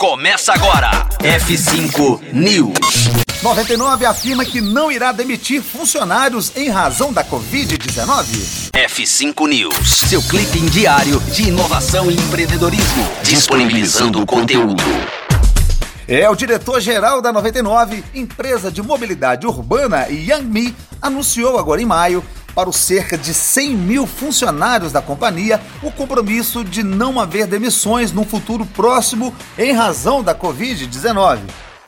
Começa agora. F5 News. 99 afirma que não irá demitir funcionários em razão da Covid-19. F5 News. Seu clipe diário de inovação e empreendedorismo. Disponibilizando o conteúdo. É, o diretor-geral da 99, empresa de mobilidade urbana Yang Mi, anunciou agora em maio para os cerca de 100 mil funcionários da companhia o compromisso de não haver demissões no futuro próximo em razão da Covid-19.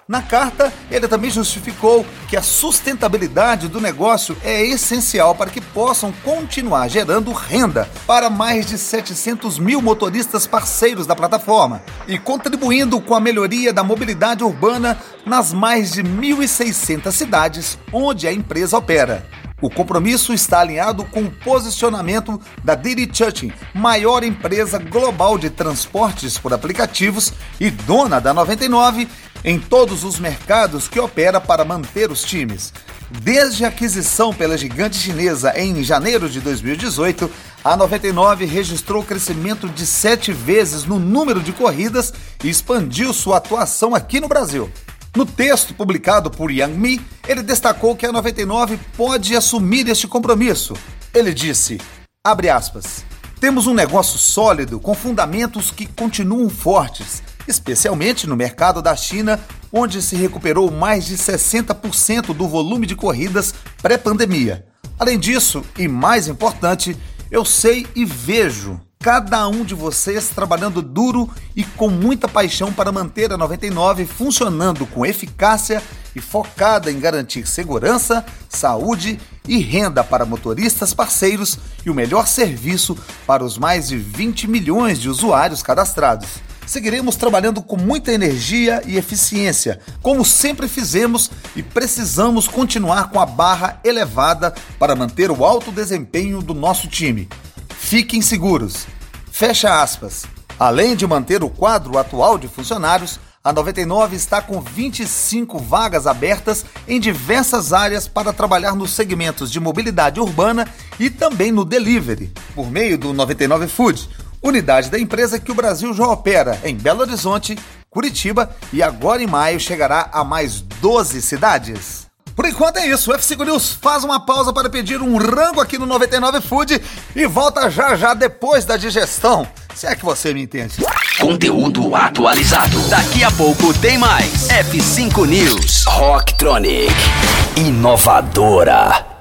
Na carta, ele também justificou que a sustentabilidade do negócio é essencial para que possam continuar gerando renda para mais de 700 mil motoristas parceiros da plataforma e contribuindo com a melhoria da mobilidade urbana nas mais de 1.600 cidades onde a empresa opera. O compromisso está alinhado com o posicionamento da Didi Chuchin, maior empresa global de transportes por aplicativos e dona da 99 em todos os mercados que opera para manter os times. Desde a aquisição pela gigante chinesa em janeiro de 2018, a 99 registrou crescimento de sete vezes no número de corridas e expandiu sua atuação aqui no Brasil. No texto publicado por Yang Mi, ele destacou que a 99 pode assumir este compromisso. Ele disse, abre aspas, temos um negócio sólido com fundamentos que continuam fortes, especialmente no mercado da China, onde se recuperou mais de 60% do volume de corridas pré-pandemia. Além disso, e mais importante, eu sei e vejo cada um de vocês trabalhando duro e com muita paixão para manter a 99 funcionando com eficácia e focada em garantir segurança, saúde e renda para motoristas parceiros e o melhor serviço para os mais de 20 milhões de usuários cadastrados. Seguiremos trabalhando com muita energia e eficiência, como sempre fizemos, e precisamos continuar com a barra elevada para manter o alto desempenho do nosso time. Fiquem seguros. Fecha aspas. Além de manter o quadro atual de funcionários, a 99 está com 25 vagas abertas em diversas áreas para trabalhar nos segmentos de mobilidade urbana e também no delivery, por meio do 99 Food, unidade da empresa que o Brasil já opera em Belo Horizonte, Curitiba e agora em maio chegará a mais 12 cidades. Por enquanto é isso. O F5 News faz uma pausa para pedir um rango aqui no 99 Food e volta já já depois da digestão. Se é que você me entende. Conteúdo atualizado. Daqui a pouco tem mais. F5 News. Rocktronic. Inovadora.